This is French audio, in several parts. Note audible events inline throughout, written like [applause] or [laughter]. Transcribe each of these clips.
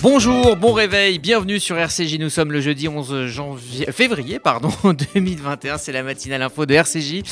Bonjour, bon réveil, bienvenue sur RCJ. Nous sommes le jeudi 11 janvier, février pardon, [laughs] 2021. C'est la matinale info de RCJ.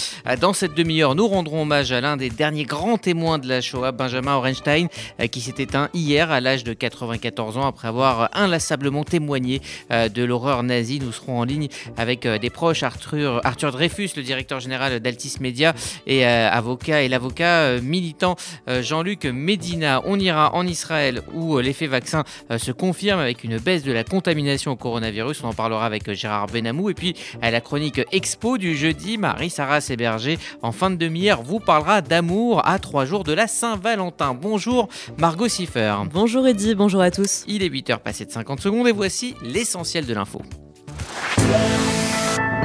Dans cette demi-heure, nous rendrons hommage à l'un des derniers grands témoins de la Shoah, Benjamin Orenstein, qui s'est éteint hier à l'âge de 94 ans après avoir inlassablement témoigné euh, de l'horreur nazie. Nous serons en ligne avec euh, des proches, Arthur, Arthur Dreyfus, le directeur général d'Altis Media, et euh, avocat et l'avocat militant Jean-Luc Medina. On ira en Israël où l'effet vaccin se confirme avec une baisse de la contamination au coronavirus. On en parlera avec Gérard Benamou. Et puis à la chronique Expo du jeudi, Marie-Sarah Séberger, en fin de demi-heure, vous parlera d'amour à trois jours de la Saint-Valentin. Bonjour Margot Siffer. Bonjour Eddy, bonjour à tous. Il est 8h passé de 50 secondes et voici l'essentiel de l'info.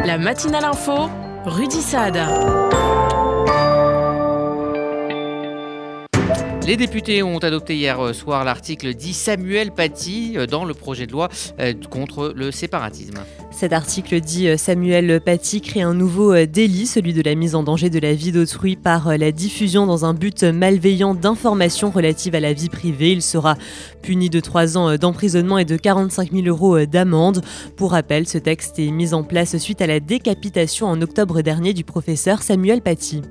La matinale info, Rudy Saad. Les députés ont adopté hier euh, soir l'article dit Samuel Paty euh, dans le projet de loi euh, contre le séparatisme. Cet article dit Samuel Paty crée un nouveau délit, celui de la mise en danger de la vie d'autrui par la diffusion dans un but malveillant d'informations relatives à la vie privée. Il sera puni de 3 ans d'emprisonnement et de 45 000 euros d'amende. Pour rappel, ce texte est mis en place suite à la décapitation en octobre dernier du professeur Samuel Paty.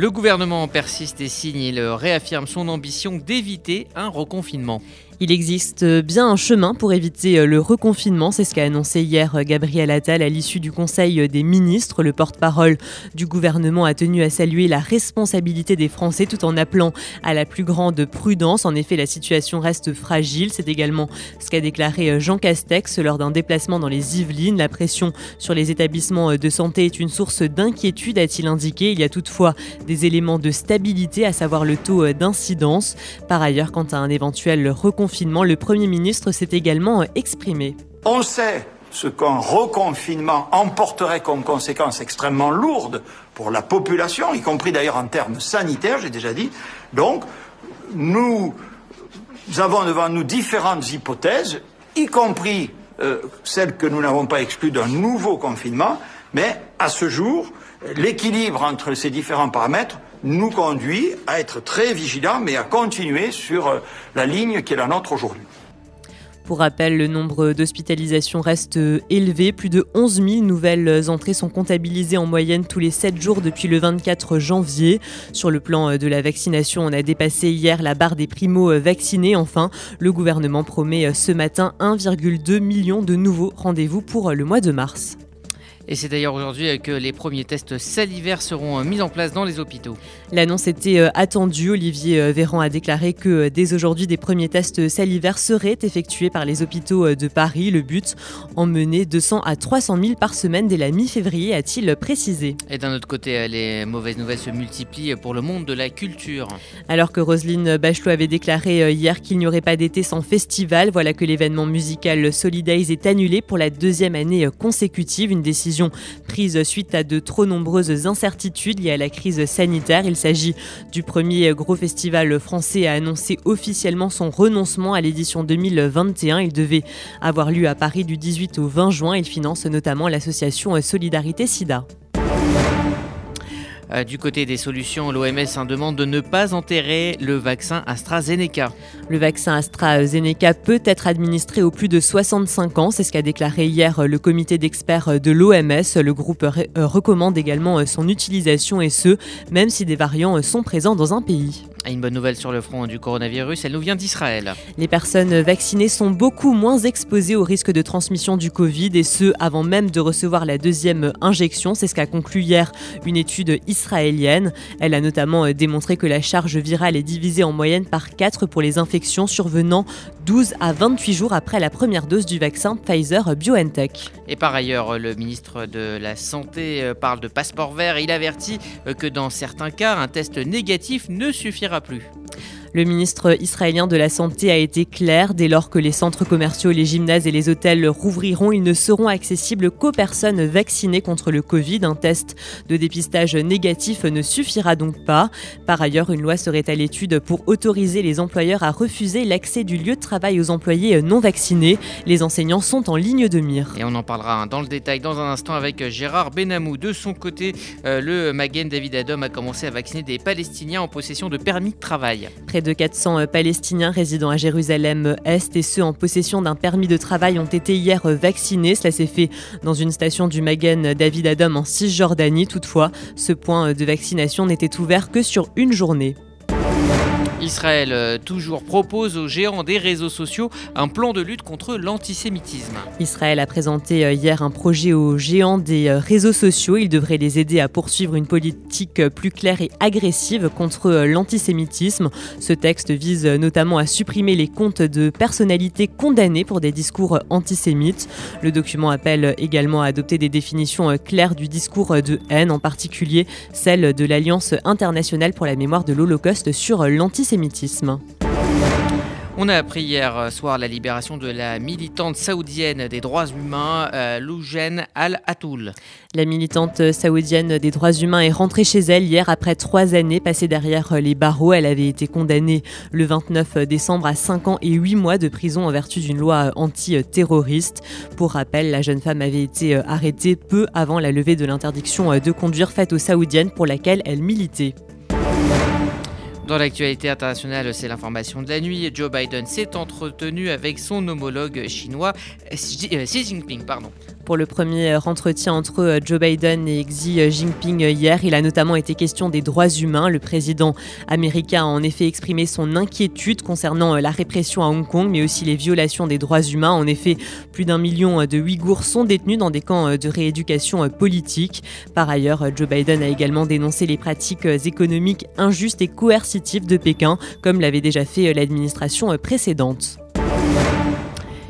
Le gouvernement persiste et signe. Il réaffirme son ambition d'éviter un reconfinement. Il existe bien un chemin pour éviter euh, le reconfinement, c'est ce qu'a annoncé hier euh, Gabriel Attal à l'issue du Conseil euh, des ministres. Le porte-parole du gouvernement a tenu à saluer la responsabilité des Français tout en appelant à la plus grande prudence. En effet, la situation reste fragile. C'est également ce qu'a déclaré Jean Castex lors d'un déplacement dans les Yvelines. La pression sur les établissements de santé est une source d'inquiétude, a-t-il indiqué. Il y a toutefois des éléments de stabilité, à savoir le taux d'incidence. Par ailleurs, quant à un éventuel reconfinement, le Premier ministre s'est également exprimé. On sait ce qu'un reconfinement emporterait comme conséquence extrêmement lourde pour la population, y compris d'ailleurs en termes sanitaires, j'ai déjà dit. Donc, nous avons devant nous différentes hypothèses, y compris euh, celles que nous n'avons pas exclues d'un nouveau confinement, mais à ce jour, l'équilibre entre ces différents paramètres nous conduit à être très vigilants, mais à continuer sur euh, la ligne qui est la nôtre aujourd'hui. Pour rappel, le nombre d'hospitalisations reste euh, élevé. Plus de 11 000 nouvelles entrées sont comptabilisées en moyenne tous les 7 jours depuis le 24 janvier. Sur le plan euh, de la vaccination, on a dépassé hier la barre des primo-vaccinés. Enfin, le gouvernement promet ce matin 1,2 million de nouveaux rendez-vous pour le mois de mars. Et c'est d'ailleurs aujourd'hui que les premiers tests salivaires seront euh, mis en place dans les hôpitaux. L'annonce était euh, attendue. Olivier euh, Véran a déclaré que dès aujourd'hui, des premiers tests salivaires seraient effectués par les hôpitaux de Paris. Le but, emmener 200 à 300 000 par semaine dès la mi-février, a-t-il précisé. Et d'un autre côté, les mauvaises nouvelles se multiplient pour le monde de la culture. Alors que Roselyne Bachelot avait déclaré hier qu'il n'y aurait pas d'été sans festival, voilà que l'événement musical Solidays est annulé pour la deuxième année consécutive. Une décision prise suite à de trop nombreuses incertitudes liées à la crise sanitaire. Il s'agit du premier gros festival français à annoncer officiellement son renoncement à l'édition 2021. Il devait avoir lieu à Paris du 18 au 20 juin. Il finance notamment l'association Solidarité SIDA. Euh, du côté des solutions, l'OMS demande de ne pas enterrer le vaccin AstraZeneca. Le vaccin AstraZeneca peut être administré aux plus de 65 ans, c'est ce qu'a déclaré hier le comité d'experts de l'OMS. Le groupe euh, recommande également son utilisation et ce, même si des variants sont présents dans un pays. Une bonne nouvelle sur le front du coronavirus, elle nous vient d'Israël. Les personnes vaccinées sont beaucoup moins exposées au risque de transmission du Covid et ce, avant même de recevoir la deuxième injection. C'est ce qu'a conclu hier une étude israélienne. Elle a notamment démontré que la charge virale est divisée en moyenne par 4 pour les infections survenant 12 à 28 jours après la première dose du vaccin Pfizer BioNTech. Et par ailleurs, le ministre de la Santé euh, parle de passeport vert il avertit euh, que dans certains cas, un test négatif ne suffira plus. Le ministre israélien de la Santé a été clair, dès lors que les centres commerciaux, les gymnases et les hôtels rouvriront, ils ne seront accessibles qu'aux personnes vaccinées contre le Covid. Un test de dépistage négatif ne suffira donc pas. Par ailleurs, une loi serait à l'étude pour autoriser les employeurs à refuser l'accès du lieu de travail aux employés non vaccinés. Les enseignants sont en ligne de mire. Et on en parlera dans le détail dans un instant avec Gérard Benamou. De son côté, euh, le Magen David Adom a commencé à vacciner des Palestiniens en possession de permis de travail Près de 400 Palestiniens résidant à Jérusalem-Est et ceux en possession d'un permis de travail ont été hier vaccinés. Cela s'est fait dans une station du Magen David Adam en Cisjordanie. Toutefois, ce point de vaccination n'était ouvert que sur une journée. Israël euh, toujours propose aux géants des réseaux sociaux un plan de lutte contre l'antisémitisme. Israël a présenté euh, hier un projet aux géants des euh, réseaux sociaux. Il devrait les aider à poursuivre une politique plus claire et agressive contre l'antisémitisme. Ce texte vise notamment à supprimer les comptes de personnalités condamnées pour des discours antisémites. Le document appelle également à adopter des définitions claires du discours de haine, en particulier celle de l'Alliance internationale pour la mémoire de l'Holocauste sur l'antisémitisme on a appris hier soir la libération de la militante saoudienne des droits humains, euh, Loujen Al-Atoul. La militante saoudienne des droits humains est rentrée chez elle hier après trois années passées derrière les barreaux. Elle avait été condamnée le 29 décembre à 5 ans et 8 mois de prison en vertu d'une loi anti-terroriste. Pour rappel, la jeune femme avait été arrêtée peu avant la levée de l'interdiction de conduire faite aux saoudiennes pour laquelle elle militait. Dans l'actualité internationale, c'est l'information de la nuit. Joe Biden s'est entretenu avec son homologue chinois Xi euh, Jinping. Pardon. Pour le premier entretien entre euh, Joe Biden et Xi Jinping hier, il a notamment été question des droits humains. Le président américain a en effet exprimé son inquiétude concernant euh, la répression à Hong Kong, mais aussi les violations des droits humains. En effet, plus d'un million de Ouïghours sont détenus dans des camps de rééducation politique. Par ailleurs, Joe Biden a également dénoncé les pratiques économiques injustes et coercitives de Pékin, comme l'avait déjà fait euh, l'administration euh, précédente.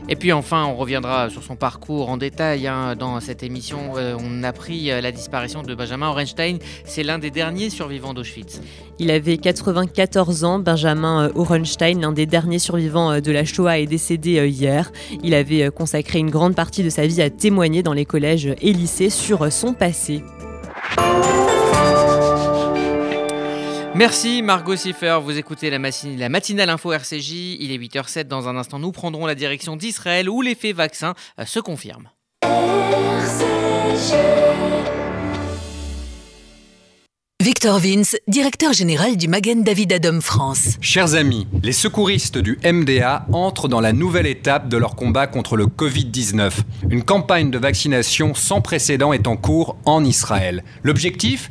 Et puis enfin, on reviendra sur son parcours en détail hein. dans cette émission. Euh, on a pris la disparition de Benjamin Orenstein. C'est l'un des derniers survivants d'Auschwitz. Il avait 94 ans. Benjamin Orenstein, l'un des derniers survivants de la Shoah, est décédé hier. Il avait consacré une grande partie de sa vie à témoigner dans les collèges et lycées sur son passé. Merci Margot Siffer, vous écoutez la, la, matinale info RCJ, il est 8h07, dans un instant nous prendrons la direction d'Israël où l'effet vaccin euh, se confirme. Victor Vince, directeur général du Magen David Adom France. Chers amis, les secouristes du MDA entrent dans la nouvelle étape de leur combat contre le Covid-19. Une campagne de vaccination sans précédent est en cours en Israël. L'objectif?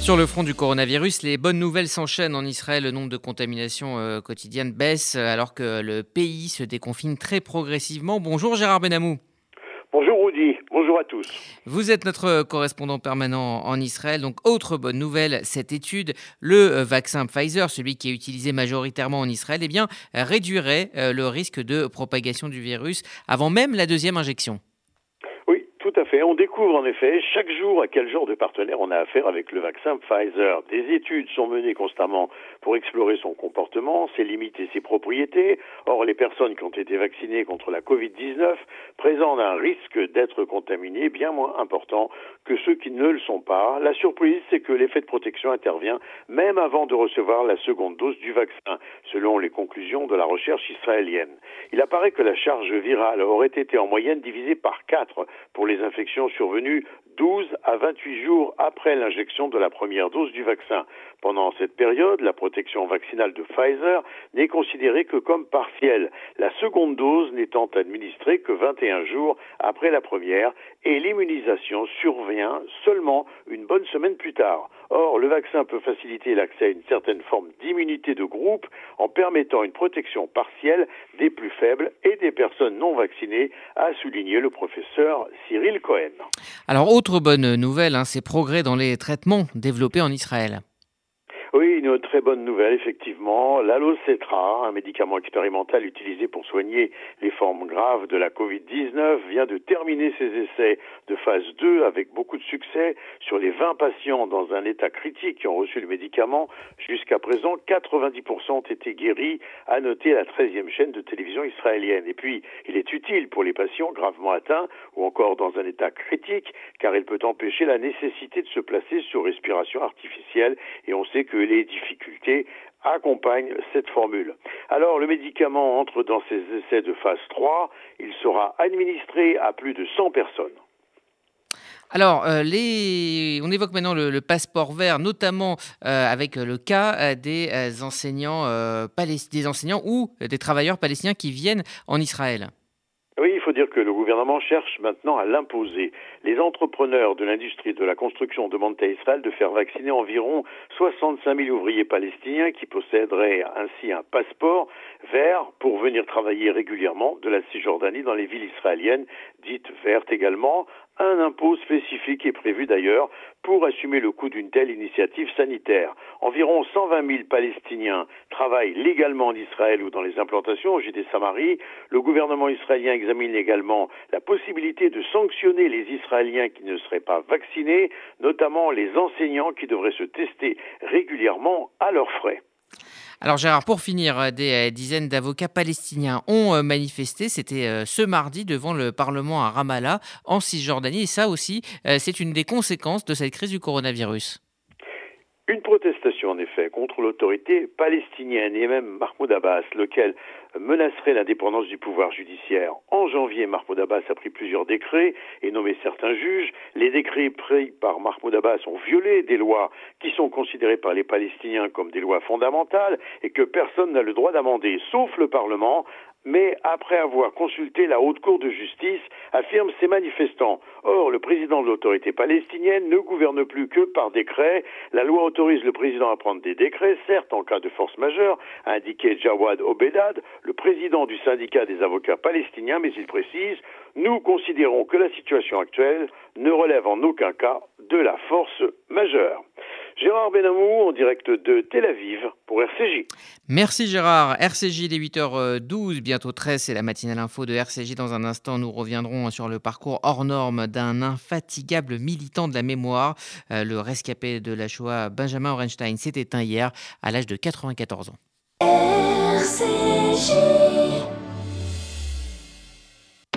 Sur le front du coronavirus, les bonnes nouvelles s'enchaînent en Israël. Le nombre de contaminations euh, quotidiennes baisse alors que le pays se déconfine très progressivement. Bonjour Gérard Benamou. Bonjour Rudy, bonjour à tous. Vous êtes notre correspondant permanent en Israël. Donc, autre bonne nouvelle, cette étude, le euh, vaccin Pfizer, celui qui est utilisé majoritairement en Israël, eh bien, réduirait euh, le risque de propagation du virus avant même la deuxième injection. On découvre en effet chaque jour à quel genre de partenaire on a affaire avec le vaccin Pfizer. Des études sont menées constamment pour explorer son comportement, ses limites et ses propriétés. Or, les personnes qui ont été vaccinées contre la Covid-19 présentent un risque d'être contaminées bien moins important que ceux qui ne le sont pas. La surprise, c'est que l'effet de protection intervient même avant de recevoir la seconde dose du vaccin, selon les conclusions de la recherche israélienne. Il apparaît que la charge virale aurait été en moyenne divisée par 4 pour les les survenues 12 à 28 jours après l'injection de la première dose du vaccin. Pendant cette période, la protection vaccinale de Pfizer n'est considérée que comme partielle, la seconde dose n'étant administrée que 21 jours après la première et l'immunisation survient seulement une bonne semaine plus tard. Or, le vaccin peut faciliter l'accès à une certaine forme d'immunité de groupe en permettant une protection partielle des plus faibles et des personnes non vaccinées, a souligné le professeur Cyril Cohen. Alors, autre bonne nouvelle, hein, ces progrès dans les traitements développés en Israël. Oui, une très bonne nouvelle, effectivement. L'alocetra, un médicament expérimental utilisé pour soigner les formes graves de la Covid-19, vient de terminer ses essais phase 2 avec beaucoup de succès sur les 20 patients dans un état critique qui ont reçu le médicament. Jusqu'à présent, 90% ont été guéris, à noter la 13e chaîne de télévision israélienne. Et puis, il est utile pour les patients gravement atteints ou encore dans un état critique, car il peut empêcher la nécessité de se placer sur respiration artificielle. Et on sait que les difficultés accompagnent cette formule. Alors le médicament entre dans ses essais de phase 3, il sera administré à plus de 100 personnes. Alors, euh, on évoque maintenant le, passeport vert, notamment euh, avec le cas euh, des enseignants, des enseignants ou des travailleurs palestiniens qui viennent en Israël. Oui, il faut dire que le gouvernement cherche maintenant à l'imposer. Les entrepreneurs de l'industrie de la construction demandent à Israël de faire vacciner environ 65 000 ouvriers palestiniens qui posséderaient ainsi un passeport vert pour venir travailler régulièrement de la Cisjordanie dans les villes israéliennes dites vertes également. Un impôt spécifique est prévu d'ailleurs pour assumer le coût d'une telle initiative sanitaire. Environ 120 000 Palestiniens travaillent légalement en Israël ou dans les implantations au JD Samari. Le gouvernement israélien examine également la possibilité de sanctionner les Israéliens qui ne seraient pas vaccinés, notamment les enseignants qui devraient se tester régulièrement à leurs frais. Alors Gérard, pour finir, euh, des euh, dizaines d'avocats palestiniens ont euh, manifesté, c'était ce mardi devant le Parlement à Ramallah, en Cisjordanie, et ça aussi, c'est une des conséquences de cette crise du coronavirus. Une protestation, en effet, contre l'autorité palestinienne et même Mahmoud Abbas, lequel menacerait l'indépendance du pouvoir judiciaire. En janvier, Mahmoud Abbas a pris plusieurs décrets et nommé certains juges. Les décrets pris par Mahmoud Abbas ont violé des lois qui sont considérées par les Palestiniens comme des lois fondamentales et que personne n'a le droit d'amender, sauf le Parlement, mais après avoir consulté la Haute Cour de justice, affirment ces manifestants. Or, le président de l'autorité palestinienne ne gouverne plus que par décret. La loi autorise le président à prendre des décrets, certes en cas de force majeure, a indiqué Jawad Obedad, le président du syndicat des avocats palestiniens, mais il précise, nous considérons que la situation actuelle ne relève en aucun cas de la force majeure. Gérard Benamou en direct de Tel Aviv pour RCJ. Merci Gérard. RCJ, il est 8h12, bientôt 13, c'est la matinale info de RCJ. Dans un instant, nous reviendrons sur le parcours hors norme d'un infatigable militant de la mémoire. Euh, le rescapé de la Shoah, Benjamin Orenstein, s'est éteint hier à l'âge de 94 ans. RCJ.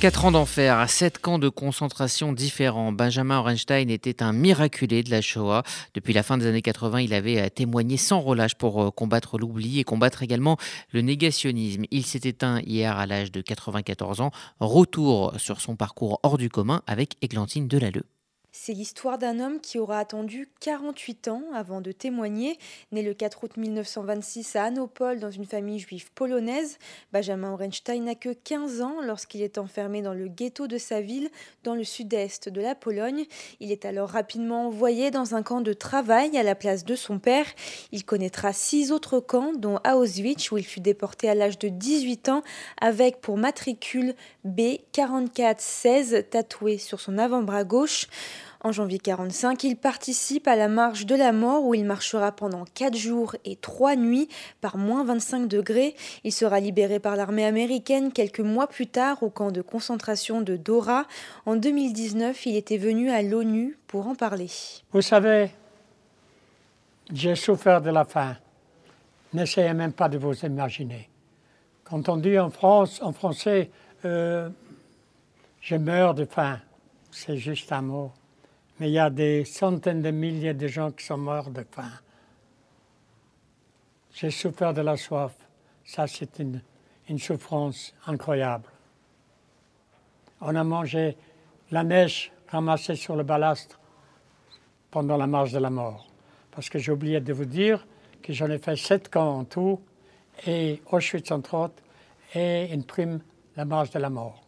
Quatre ans d'enfer, sept camps de concentration différents. Benjamin Orenstein était un miraculé de la Shoah. Depuis la fin des années 80, il avait euh, témoigné sans relâche pour euh, combattre l'oubli et combattre également le négationnisme. Il s'est éteint hier à l'âge de 94 ans. Retour sur son parcours hors du commun avec Églantine Delalleux. C'est l'histoire d'un homme qui aura attendu 48 ans avant de témoigner. Né le 4 août 1926 à Annopol dans une famille juive polonaise, Benjamin Orenstein n'a que 15 ans lorsqu'il est enfermé dans le ghetto de sa ville, dans le sud-est de la Pologne. Il est alors rapidement envoyé dans un camp de travail à la place de son père. Il connaîtra six autres camps, dont Auschwitz, où il fut déporté à l'âge de 18 ans, avec pour matricule B4416 tatoué sur son avant-bras gauche. En janvier 45, il participe à la marche de la mort où il marchera pendant 4 jours et 3 nuits par moins 25 degrés. Il sera libéré par l'armée américaine quelques mois plus tard au camp de concentration de Dora. En 2019, il était venu à l'ONU pour en parler. Vous savez, j'ai souffert de la faim. N'essayez même pas de vous imaginer. Quand on dit en français, euh, je meurs de faim, c'est juste un mot. Mais il y a des centaines de milliers de gens qui sont morts de faim. J'ai souffert de la soif. Ça, c'est une, une souffrance incroyable. On a mangé la neige ramassée sur le balastre pendant la marche de la mort. Parce que oublié de vous dire que j'en ai fait sept camps en tout, et Auschwitz entre autres, et une prime, la marche de la mort.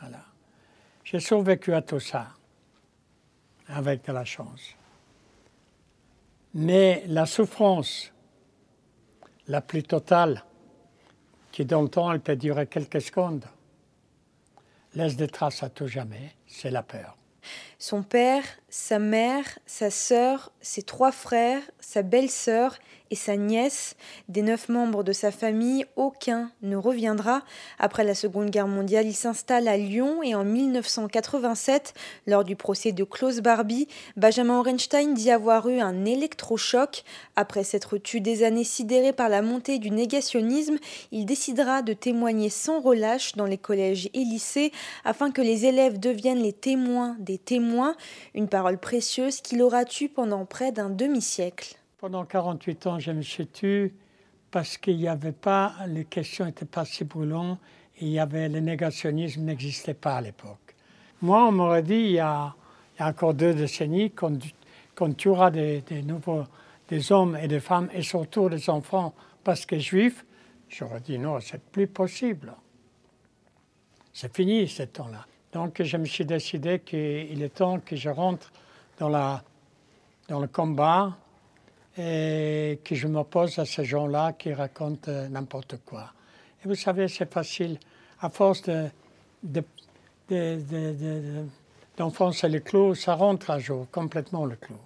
Voilà. J'ai survécu à tout ça, avec de la chance. Mais la souffrance la plus totale, qui dans le temps, elle peut durer quelques secondes, laisse des traces à tout jamais, c'est la peur. Son père, sa mère, sa sœur, ses trois frères, sa belle-sœur et sa nièce, des neuf membres de sa famille, aucun ne reviendra. Après la Seconde Guerre mondiale, il s'installe à Lyon et en 1987, lors du procès de Klaus Barbie, Benjamin Orenstein dit avoir eu un électrochoc. Après s'être tué des années sidéré par la montée du négationnisme, il décidera de témoigner sans relâche dans les collèges et lycées afin que les élèves deviennent les témoins des témoins, une parole précieuse qu'il aura tue pendant près d'un demi-siècle? Pendant 48 ans, je me suis tué parce qu'il n'y avait pas, les questions n'étaient pas si brûlantes et il y avait, le négationnisme n'existait pas à l'époque. Moi, on m'aurait dit il y, a, encore deux décennies qu'on tuera des, nouveaux, des hommes et des femmes et surtout des enfants parce que juifs. J'aurais dit non, c'est plus possible. C'est fini ce temps-là. Donc je me suis décidé qu'il est temps que je rentre dans, le combat et que je m'oppose à ces gens-là qui racontent euh, n'importe quoi. Et vous savez, c'est facile. À force de, d'enfoncer le clou, ça rentre à jour, complètement le clou.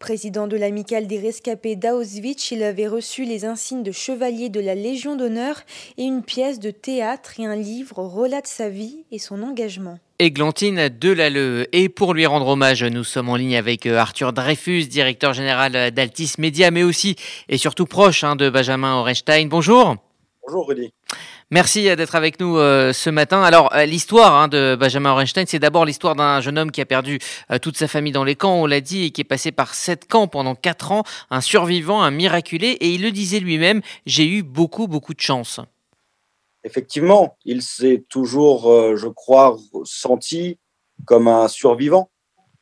Président de l'amicale des rescapés d'Auschwitz, il avait reçu les insignes de chevalier de la Légion d'honneur et une pièce de théâtre et un livre relate sa vie et son engagement. Églantine Delalleux. Et pour lui rendre hommage, nous sommes en ligne avec euh, Arthur Dreyfus, directeur général d'Altis Media, mais aussi et surtout proche hein, de Benjamin Orenstein. Bonjour. Bonjour Rudy. Merci euh, d'être avec nous euh, ce matin. Alors, euh, l'histoire hein, de Benjamin Orenstein, c'est d'abord l'histoire d'un jeune homme qui a perdu toute sa famille dans les camps, on l'a dit, et qui est passé par sept camps pendant quatre ans, un survivant, un miraculé, et il le disait lui-même, j'ai eu beaucoup, beaucoup de chance. Effectivement, il s'est toujours, je crois, senti comme un survivant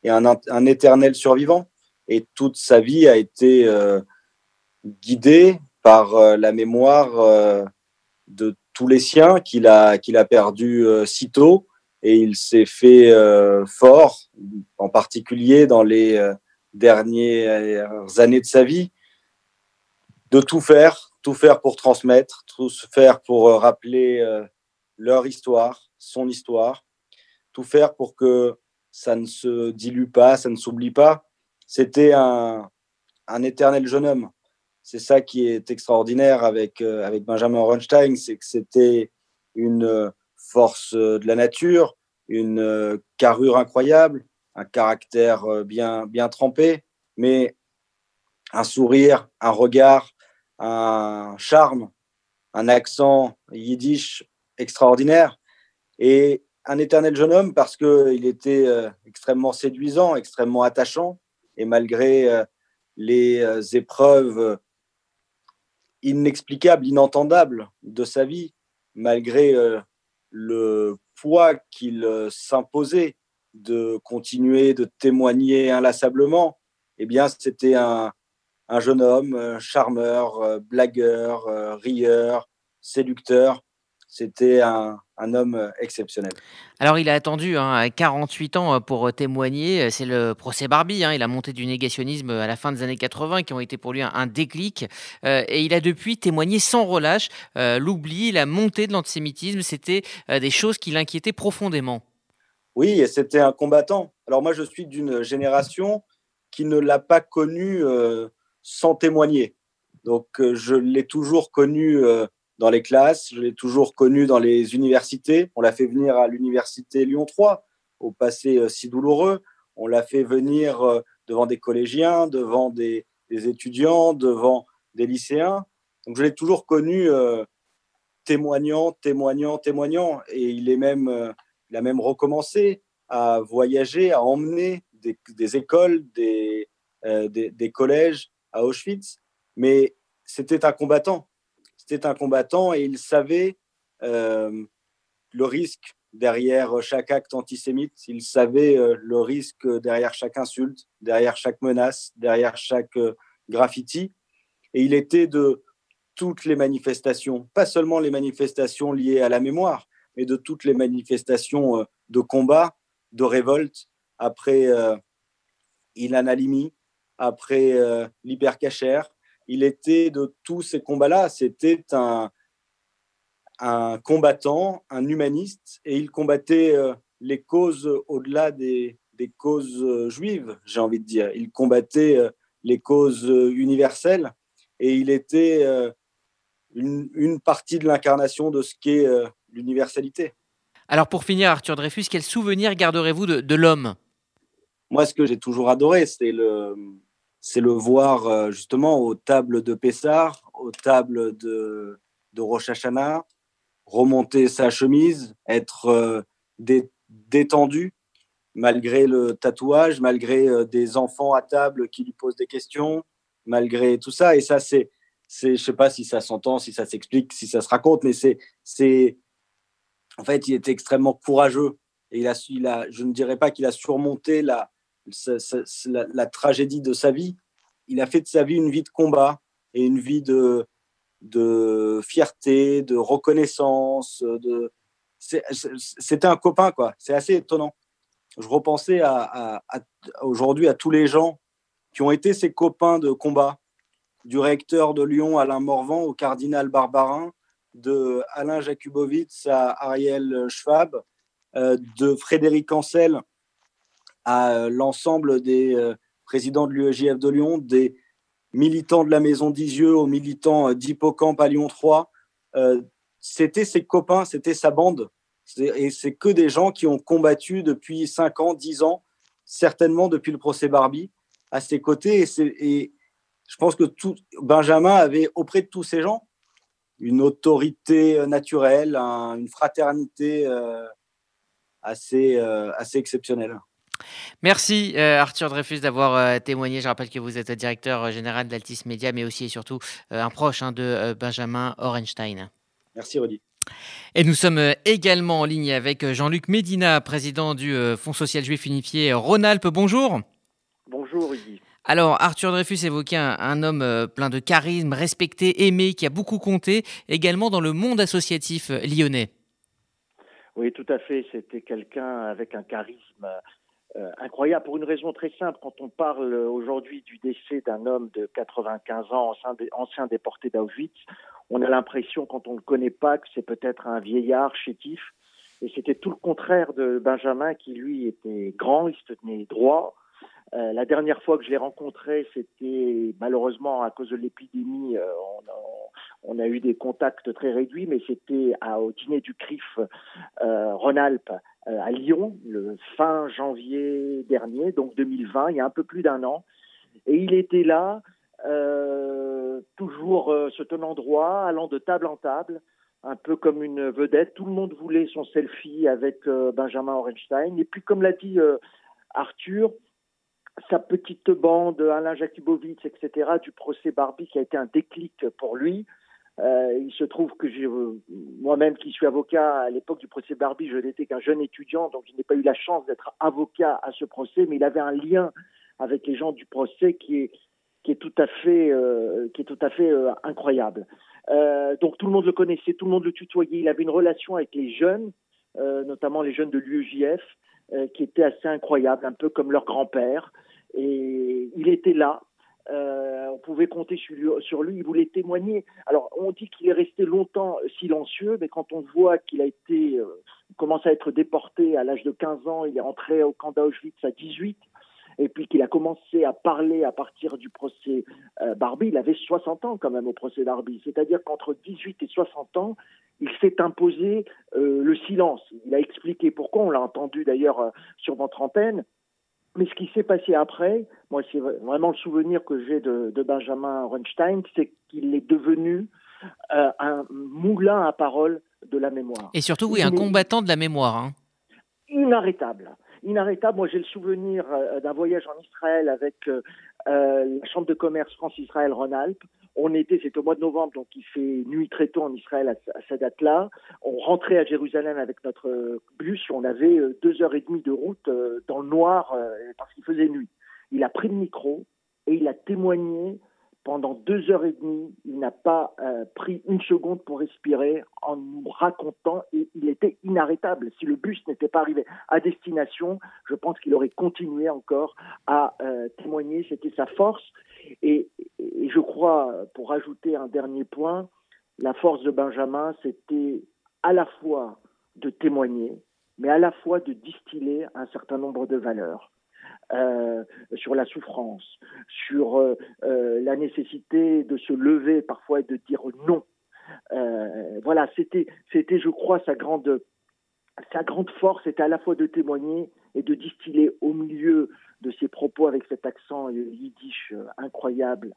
et un, un, éternel survivant. Et toute sa vie a été guidée par la mémoire de tous les siens qu'il a, qu'il a perdu euh, si tôt et il s'est fait euh, fort, en particulier dans les euh, dernières années de sa vie, de tout faire, tout faire pour transmettre, tout faire pour rappeler leur histoire, son histoire, tout faire pour que ça ne se dilue pas, ça ne s'oublie pas. C'était un, un éternel jeune homme c'est ça qui est extraordinaire avec, euh, avec Benjamin Ronstein, c'est que c'était une euh, force euh, de la nature, une carrure incroyable, un caractère bien, bien trempé, mais un sourire, un regard, un charme, un accent yiddish extraordinaire et un éternel jeune homme parce qu'il était extrêmement séduisant, extrêmement attachant et malgré les épreuves inexplicable, inentendable de sa vie, malgré euh, le poids qu'il euh, s'imposait de continuer de témoigner inlassablement, eh bien, c'était un, un, jeune homme, euh, charmeur, blagueur, rieur, séducteur. C'était un, un homme euh, exceptionnel. Alors, il a attendu hein, 48 ans euh, pour euh, témoigner. C'est le procès Barbie. Hein. Il a monté du négationnisme à la fin des années 80, qui ont été pour lui un, déclic. et il a depuis témoigné sans relâche. L'oubli, la montée de l'antisémitisme, c'était des choses qui l'inquiétaient profondément. Oui, et c'était un combattant. Alors moi, je suis d'une génération qui ne l'a pas connu sans témoigner. Donc, je l'ai toujours connu dans les classes, je l'ai toujours connu dans les universités. On l'a fait venir à l'université Lyon 3, au passé si douloureux. On l'a fait venir devant des collégiens, devant des, étudiants, devant des lycéens. Donc je l'ai toujours connu euh, témoignant, témoignant, témoignant. Et il, est même, euh, il a même recommencé à voyager, à emmener des, écoles, euh, des, des, collèges à Auschwitz. Mais c'était un combattant. C'était un combattant et il savait le risque derrière chaque acte antisémite. Il savait euh, le risque derrière chaque insulte, derrière chaque menace, derrière chaque euh, graffiti. Et il était de toutes les manifestations, pas seulement les manifestations liées à la mémoire, mais de toutes les manifestations euh, de combat, de révolte, après Ilan Halimi, après l'hypercachère. Il était de tous ces combats-là. C'était un, un combattant, un humaniste, et il combattait euh, les causes au-delà des, causes euh, juives, j'ai envie de dire. Il combattait euh, les causes universelles, et il était une, partie de l'incarnation de ce qu'est l'universalité. Alors pour finir, Arthur Dreyfus, quel souvenir garderez-vous de, l'homme? Moi, ce que j'ai toujours adoré, c'est le, c'est le voir justement aux tables de Pessard, aux tables de, de Rosh remonter sa chemise, être euh, détendu malgré le tatouage, malgré euh, des enfants à table qui lui posent des questions, malgré tout ça. Et ça, c'est, c'est sais pas si ça s'entend, si ça s'explique, si ça se raconte, mais c'est, c'est, en fait, il était extrêmement courageux. Et il a, il a, je ne dirais pas qu'il a surmonté la, la tragédie de sa vie. Il a fait de sa vie une vie de combat et une vie de, fierté, de reconnaissance. De... C'était un copain, quoi. C'est assez étonnant. Je repensais à, aujourd'hui à tous les gens qui ont été ses copains de combat, du recteur de Lyon, Alain Morvan, au cardinal Barbarin, de Alain Jakubowicz à Ariel Schwab, euh, de Frédéric Ancel à l'ensemble des euh, présidents de l'UEJF de Lyon, des, militants de la Maison d'Isieux aux militants euh, d'Hippocampe à Lyon 3. Euh, c'était ses copains, c'était sa bande. Et c'est que des gens qui ont combattu depuis 5 ans, 10 ans, certainement depuis le procès Barbie, à ses côtés. Et, je pense que Benjamin avait auprès de tous ces gens une autorité naturelle, une fraternité euh, assez, assez exceptionnelle. Merci euh, Arthur Dreyfus d'avoir euh, témoigné. Je rappelle que vous êtes directeur euh, général d'Altis Media, mais aussi et surtout un proche hein, de Benjamin Orenstein. Merci Rudy. Et nous sommes également en ligne avec Jean-Luc Médina, président du Fonds social juif unifié Rhône-Alpes. Bonjour. Bonjour Rudy. Alors, Arthur Dreyfus évoquait un, homme plein de charisme, respecté, aimé, qui a beaucoup compté également dans le monde associatif lyonnais. Oui, tout à fait. C'était quelqu'un avec un charisme euh, incroyable pour une raison très simple. Quand on parle aujourd'hui du décès d'un homme de 95 ans, ancien, déporté d'Auschwitz, on a l'impression, quand on ne le connaît pas, que c'est peut-être un vieillard chétif. Et c'était tout le contraire de Benjamin, qui lui était grand, il se tenait droit. Euh, la dernière fois que je l'ai rencontré, c'était malheureusement à cause de l'épidémie, euh, on, a, eu des contacts très réduits, mais c'était au dîner du CRIF Rhône-Alpes à Lyon le fin janvier dernier, donc 2020, il y a un peu plus d'un an. Et il était là, euh, toujours euh, se tenant droit, allant de table en table, un peu comme une vedette. Tout le monde voulait son selfie avec Benjamin Orenstein. Et puis, comme l'a dit Arthur, sa petite bande, Alain Jakubowicz, etc., du procès Barbie qui a été un déclic pour lui. Euh, il se trouve que moi-même qui suis avocat à l'époque du procès Barbie, je n'étais qu'un jeune étudiant, donc je n'ai pas eu la chance d'être avocat à ce procès, mais il avait un lien avec les gens du procès qui est, tout à fait, euh, euh, incroyable. donc tout le monde le connaissait, tout le monde le tutoyait. Il avait une relation avec les jeunes, notamment les jeunes de l'UEJF, qui était assez incroyable, un peu comme leur grand-père. Et il était là, euh, on pouvait compter sur lui, il voulait témoigner. Alors, on dit qu'il est resté longtemps silencieux, mais quand on voit qu'il a été euh, commence à être déporté à l'âge de 15 ans, il est entré au camp d'Auschwitz à 18, et puis qu'il a commencé à parler à partir du procès euh, Barbie, il avait 60 ans quand même au procès Barbie. C'est-à-dire qu'entre 18 et 60 ans, il s'est imposé le silence. Il a expliqué pourquoi, on l'a entendu d'ailleurs sur votre antenne. Mais ce qui s'est passé après, moi c'est vraiment le souvenir que j'ai de, Benjamin Runstein, c'est qu'il est devenu un moulin à parole de la mémoire. Et surtout, oui, un combattant de la mémoire. Hein. Inarrêtable inarrêtable. Moi, j'ai le souvenir euh, d'un voyage en Israël avec euh, euh, la Chambre de commerce France-Israël Rhône-Alpes. On était, c'était au mois de novembre, donc il fait nuit très tôt en Israël à, cette date-là. On rentrait à Jérusalem avec notre bus. On avait deux heures et demie de route dans le noir parce qu'il faisait nuit. Il a pris le micro et il a témoigné pendant deux heures et demie, il n'a pas euh, pris une seconde pour respirer en nous racontant et il était inarrêtable. Si le bus n'était pas arrivé à destination, je pense qu'il aurait continué encore à euh, témoigner. C'était sa force. Et, et, je crois, pour ajouter un dernier point, la force de Benjamin, c'était à la fois de témoigner, mais à la fois de distiller un certain nombre de valeurs. Euh, sur la souffrance, sur euh, euh, la nécessité de se lever parfois et de dire non. voilà, c'était, c'était, je crois, sa grande, sa grande force, c'était à la fois de témoigner et de distiller au milieu de ses propos avec cet accent yiddish incroyable,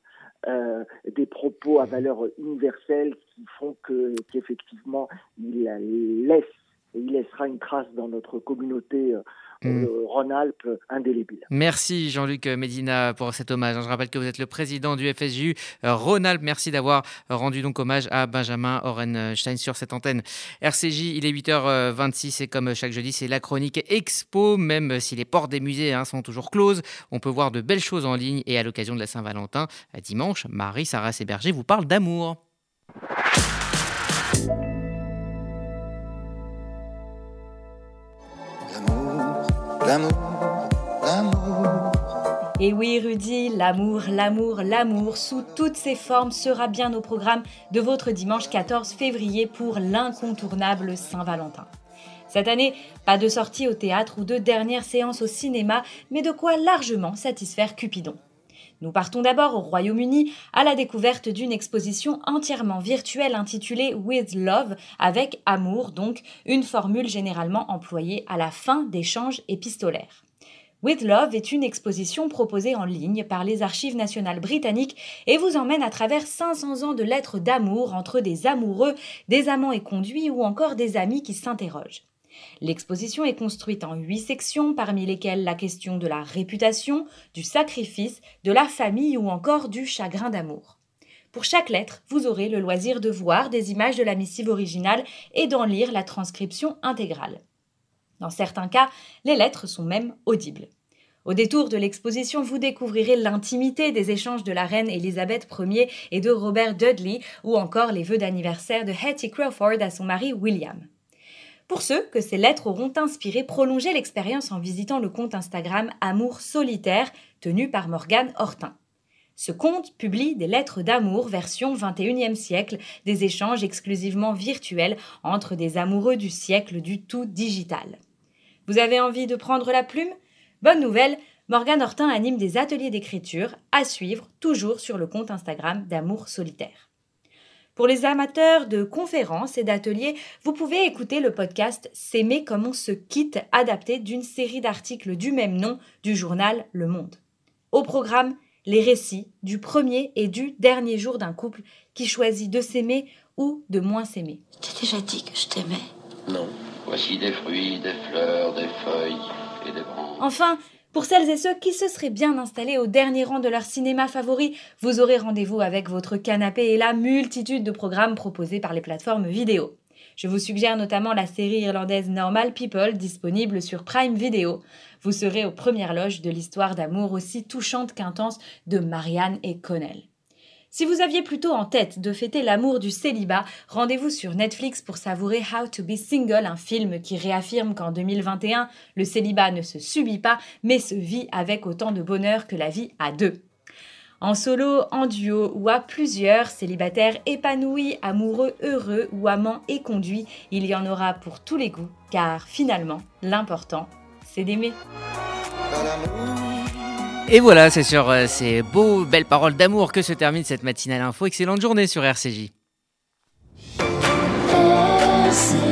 des propos à valeur universelle qui font que qu'effectivement il laisse et il laissera une trace dans notre communauté Mm. Rhône-Alpes indélébile. Merci Jean-Luc Medina pour cet hommage. Je rappelle que vous êtes le président du FSJU Rhône-Alpes. Merci d'avoir rendu donc hommage à Benjamin Orenstein sur cette antenne. RCJ, il est 8h26 et comme chaque jeudi, c'est la chronique Expo. Même si les portes des musées hein, sont toujours closes, on peut voir de belles choses en ligne et à l'occasion de la Saint-Valentin, dimanche, Marie Sarah Séberger vous parle d'amour. L'amour, l'amour. Et oui, Rudy, l'amour, l'amour, l'amour, sous toutes ses formes, sera bien au programme de votre dimanche 14 février pour l'incontournable Saint-Valentin. Cette année, pas de sortie au théâtre ou de dernière séance au cinéma, mais de quoi largement satisfaire Cupidon. Nous partons d'abord au Royaume-Uni à la découverte d'une exposition entièrement virtuelle intitulée With Love, avec amour, donc une formule généralement employée à la fin d'échanges épistolaires. With Love est une exposition proposée en ligne par les Archives nationales britanniques et vous emmène à travers 500 ans de lettres d'amour entre des amoureux, des amants et conduits ou encore des amis qui s'interrogent. L'exposition est construite en huit sections, parmi lesquelles la question de la réputation, du sacrifice, de la famille ou encore du chagrin d'amour. Pour chaque lettre, vous aurez le loisir de voir des images de la missive originale et d'en lire la transcription intégrale. Dans certains cas, les lettres sont même audibles. Au détour de l'exposition, vous découvrirez l'intimité des échanges de la reine Elisabeth Ier et de Robert Dudley, ou encore les vœux d'anniversaire de Hattie Crawford à son mari William. Pour ceux que ces lettres auront inspiré, prolongez l'expérience en visitant le compte Instagram Amour solitaire tenu par Morgane Hortin. Ce compte publie des lettres d'amour version 21e siècle, des échanges exclusivement virtuels entre des amoureux du siècle du tout digital. Vous avez envie de prendre la plume? Bonne nouvelle, Morgane Hortin anime des ateliers d'écriture à suivre toujours sur le compte Instagram d'Amour solitaire. Pour les amateurs de conférences et d'ateliers, vous pouvez écouter le podcast S'aimer comme on se quitte, adapté d'une série d'articles du même nom du journal Le Monde. Au programme, les récits du premier et du dernier jour d'un couple qui choisit de s'aimer ou de moins s'aimer. T'as déjà dit que je t'aimais? Non. Voici des fruits, des fleurs, des feuilles et des branches. Enfin, pour celles et ceux qui se seraient bien installés au dernier rang de leur cinéma favori, vous aurez rendez-vous avec votre canapé et la multitude de programmes proposés par les plateformes vidéo. Je vous suggère notamment la série irlandaise Normal People disponible sur Prime Video. Vous serez aux premières loges de l'histoire d'amour aussi touchante qu'intense de Marianne et Connell. Si vous aviez plutôt en tête de fêter l'amour du célibat, rendez-vous sur Netflix pour savourer How to be Single, un film qui réaffirme qu'en 2021, le célibat ne se subit pas, mais se vit avec autant de bonheur que la vie à deux. En solo, en duo ou à plusieurs, célibataires épanouis, amoureux heureux ou amants éconduits, il y en aura pour tous les goûts, car finalement, l'important, c'est d'aimer. Et voilà, c'est sur euh, ces beaux, belles paroles d'amour que se termine cette matinale info. Excellente journée sur RCJ. RCJ.